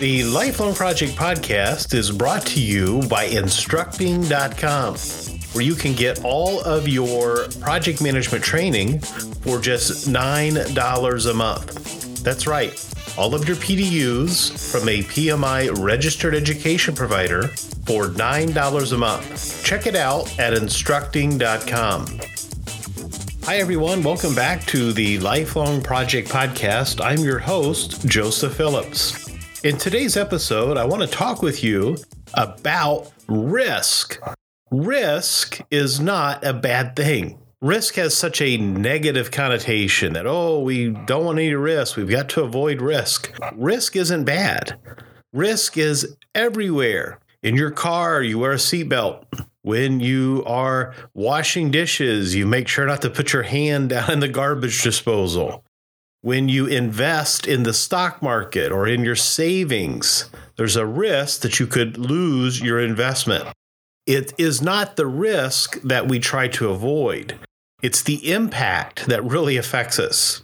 The Lifelong Project podcast is brought to you by instructing.com, where you can get all of your project management training for just $9 a month. That's right, all of your PDUs from a PMI registered education provider for $9 a month. Check it out at instructing.com. Hi, everyone. Welcome back to the Lifelong Project Podcast. I'm your host, Joseph Phillips. In today's episode, I want to talk with you about risk. Risk is not a bad thing. Risk has such a negative connotation that, oh, we don't want any risk. We've got to avoid risk. Risk isn't bad. Risk is everywhere. In your car, you wear a seatbelt. When you are washing dishes, you make sure not to put your hand down in the garbage disposal when you invest in the stock market or in your savings, there's a risk that you could lose your investment. It is not the risk that we try to avoid, it's the impact that really affects us.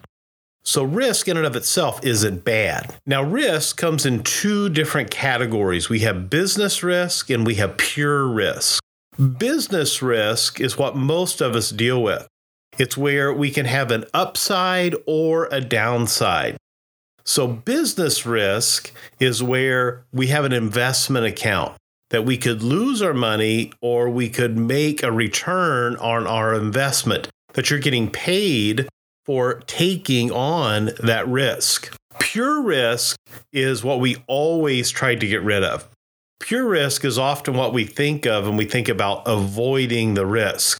So, risk in and of itself isn't bad. Now, risk comes in two different categories we have business risk and we have pure risk. Business risk is what most of us deal with. It's where we can have an upside or a downside. So, business risk is where we have an investment account that we could lose our money or we could make a return on our investment, that you're getting paid for taking on that risk. Pure risk is what we always try to get rid of. Pure risk is often what we think of when we think about avoiding the risk.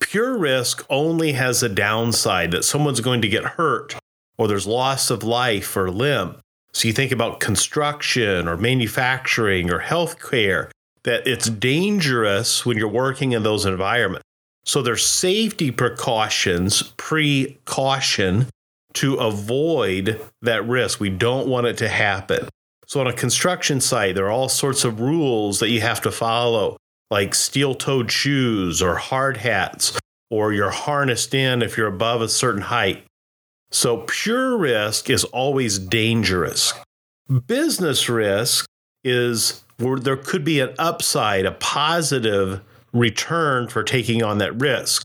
Pure risk only has a downside that someone's going to get hurt or there's loss of life or limb. So you think about construction or manufacturing or healthcare, that it's dangerous when you're working in those environments. So there's safety precautions, precaution to avoid that risk. We don't want it to happen. So on a construction site, there are all sorts of rules that you have to follow like steel toed shoes or hard hats, or you're harnessed in if you're above a certain height. So, pure risk is always dangerous. Business risk is where there could be an upside, a positive return for taking on that risk.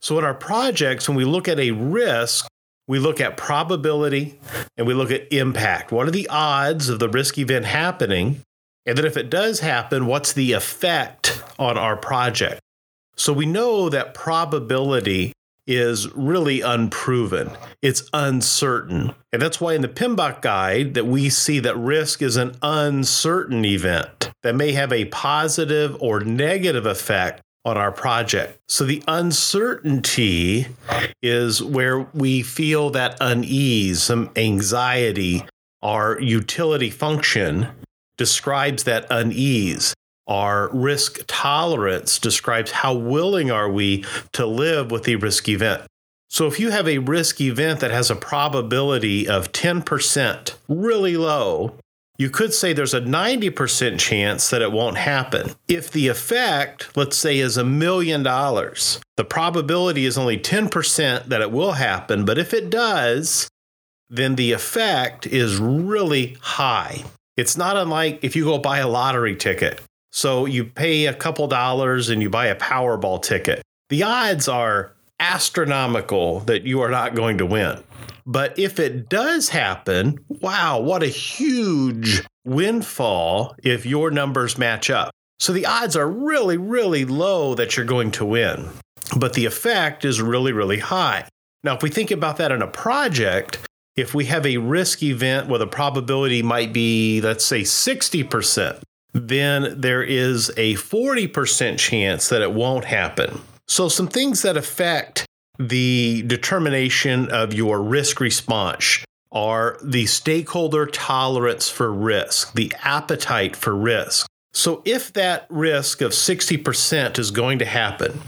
So, in our projects, when we look at a risk, we look at probability and we look at impact. What are the odds of the risk event happening? And then if it does happen, what's the effect on our project? So we know that probability is really unproven. It's uncertain. And that's why in the PMBOK guide that we see that risk is an uncertain event that may have a positive or negative effect on our project. So the uncertainty is where we feel that unease, some anxiety, our utility function describes that unease. Our risk tolerance describes how willing are we to live with the risk event. So if you have a risk event that has a probability of 10%, really low, you could say there's a 90% chance that it won't happen. If the effect, let's say, is a million dollars, the probability is only 10% that it will happen. But if it does, then the effect is really high. It's not unlike if you go buy a lottery ticket. So you pay a couple dollars and you buy a Powerball ticket. The odds are astronomical that you are not going to win. But if it does happen, wow, what a huge windfall if your numbers match up. So the odds are really, really low that you're going to win, but the effect is really, really high. Now, if we think about that in a project, if we have a risk event where the probability might be, let's say, 60%, then there is a 40% chance that it won't happen. So, some things that affect the determination of your risk response are the stakeholder tolerance for risk, the appetite for risk. So, if that risk of 60% is going to happen,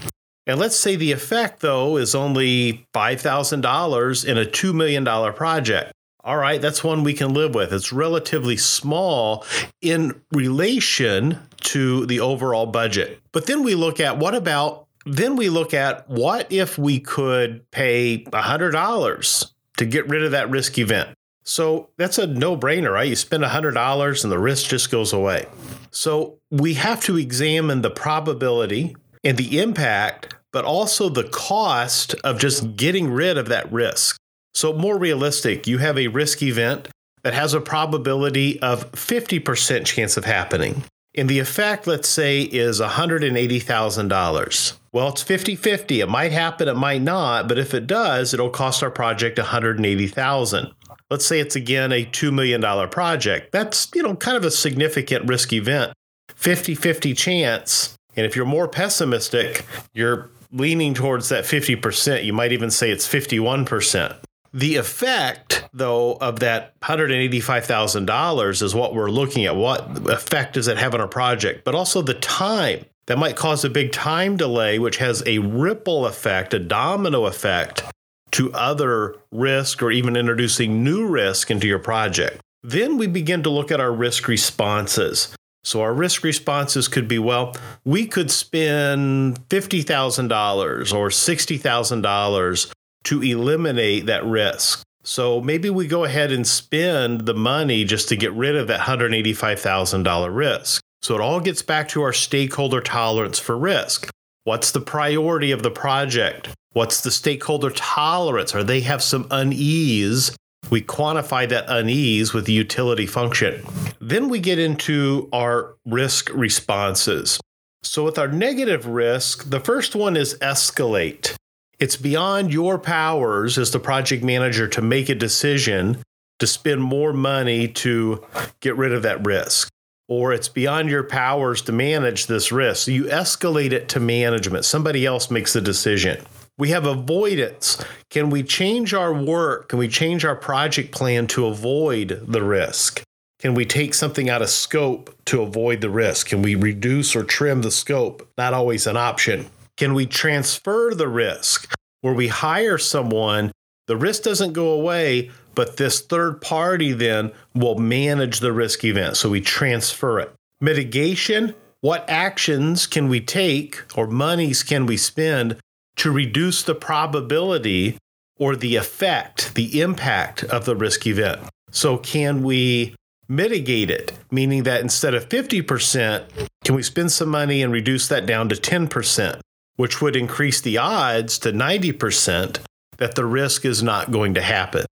and let's say the effect, though, is only $5,000 in a $2 million project. All right, that's one we can live with. It's relatively small in relation to the overall budget. But then we look at what about, then we look at what if we could pay $100 to get rid of that risk event. So that's a no brainer, right? You spend $100 and the risk just goes away. So we have to examine the probability and the impact, but also the cost of just getting rid of that risk. So, more realistic, you have a risk event that has a probability of 50% chance of happening. And the effect, let's say, is $180,000. Well, it's 50 50. It might happen, it might not, but if it does, it'll cost our project 180,000. Let's say it's again a $2 million project. That's, you know, kind of a significant risk event. 50 50 chance. And if you're more pessimistic, you're leaning towards that 50%. You might even say it's 51%. The effect, though, of that $185,000 is what we're looking at. What effect does it have on our project? But also the time. That might cause a big time delay, which has a ripple effect, a domino effect to other risk or even introducing new risk into your project. Then we begin to look at our risk responses. So our risk responses could be well, we could spend $50,000 or $60,000 to eliminate that risk. So maybe we go ahead and spend the money just to get rid of that $185,000 risk. So it all gets back to our stakeholder tolerance for risk. What's the priority of the project? What's the stakeholder tolerance? Or they have some unease? We quantify that unease with the utility function. Then we get into our risk responses. So, with our negative risk, the first one is escalate. It's beyond your powers as the project manager to make a decision to spend more money to get rid of that risk or it's beyond your powers to manage this risk. So you escalate it to management. Somebody else makes the decision. We have avoidance. Can we change our work? Can we change our project plan to avoid the risk? Can we take something out of scope to avoid the risk? Can we reduce or trim the scope? Not always an option. Can we transfer the risk where we hire someone? The risk doesn't go away, but this third party then will manage the risk event. So we transfer it. Mitigation what actions can we take or monies can we spend to reduce the probability or the effect, the impact of the risk event? So, can we mitigate it? Meaning that instead of 50%, can we spend some money and reduce that down to 10%, which would increase the odds to 90% that the risk is not going to happen?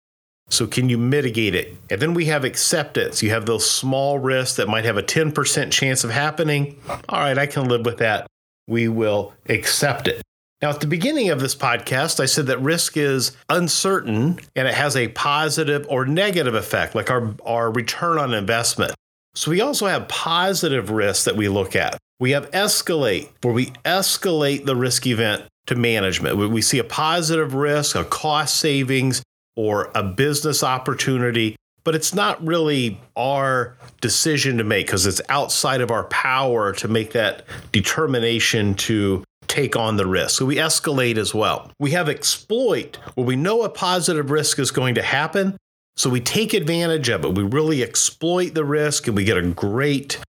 So, can you mitigate it? And then we have acceptance. You have those small risks that might have a 10% chance of happening. All right, I can live with that. We will accept it. Now, at the beginning of this podcast, I said that risk is uncertain and it has a positive or negative effect, like our, our return on investment. So, we also have positive risks that we look at. We have escalate, where we escalate the risk event to management. We see a positive risk, a cost savings, or a business opportunity, but it's not really our decision to make because it's outside of our power to make that determination to take on the risk. So we escalate as well. We have exploit where we know a positive risk is going to happen. So we take advantage of it. We really exploit the risk and we get a great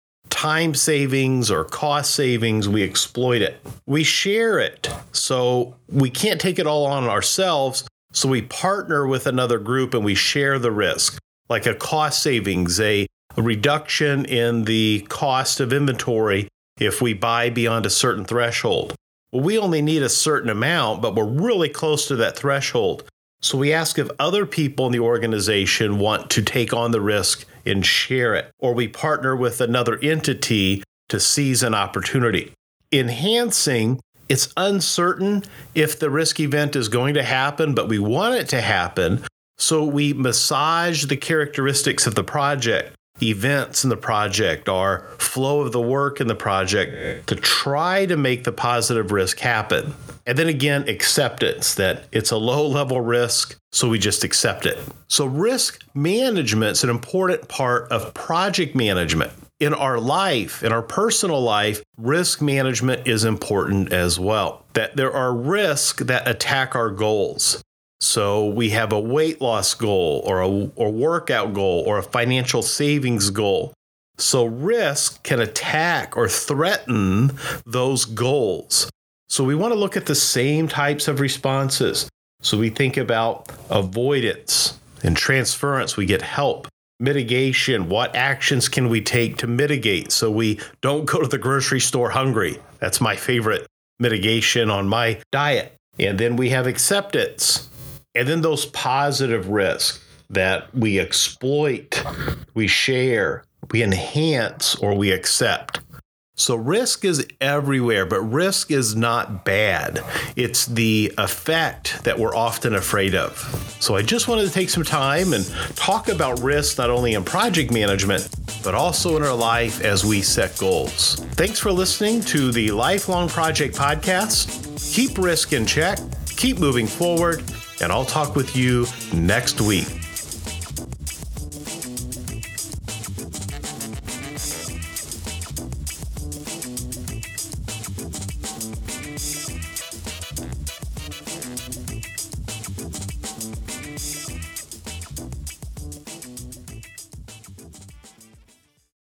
time savings or cost savings. We exploit it. We share it. So we can't take it all on ourselves. So we partner with another group and we share the risk, like a cost savings, a, reduction in the cost of inventory if we buy beyond a certain threshold. Well, we only need a certain amount, but we're really close to that threshold. So we ask if other people in the organization want to take on the risk and share it, or we partner with another entity to seize an opportunity. Enhancing it's uncertain if the risk event is going to happen, but we want it to happen. So we massage the characteristics of the project, events in the project, our flow of the work in the project to try to make the positive risk happen. And then again, acceptance that it's a low level risk, so we just accept it. So, risk management is an important part of project management in our life, in our personal life, risk management is important as well. That there are risks that attack our goals. So we have a weight loss goal or a or workout goal or a financial savings goal. So risk can attack or threaten those goals. So we want to look at the same types of responses. So we think about avoidance and transference, we get help. Mitigation, what actions can we take to mitigate so we don't go to the grocery store hungry? That's my favorite mitigation on my diet. And then we have acceptance. And then those positive risks that we exploit, we share, we enhance, or we accept. So risk is everywhere, but risk is not bad. It's the effect that we're often afraid of. So I just wanted to take some time and talk about risk not only in project management, but also in our life as we set goals. Thanks for listening to the Lifelong Project Podcast. Keep risk in check, keep moving forward, and I'll talk with you next week.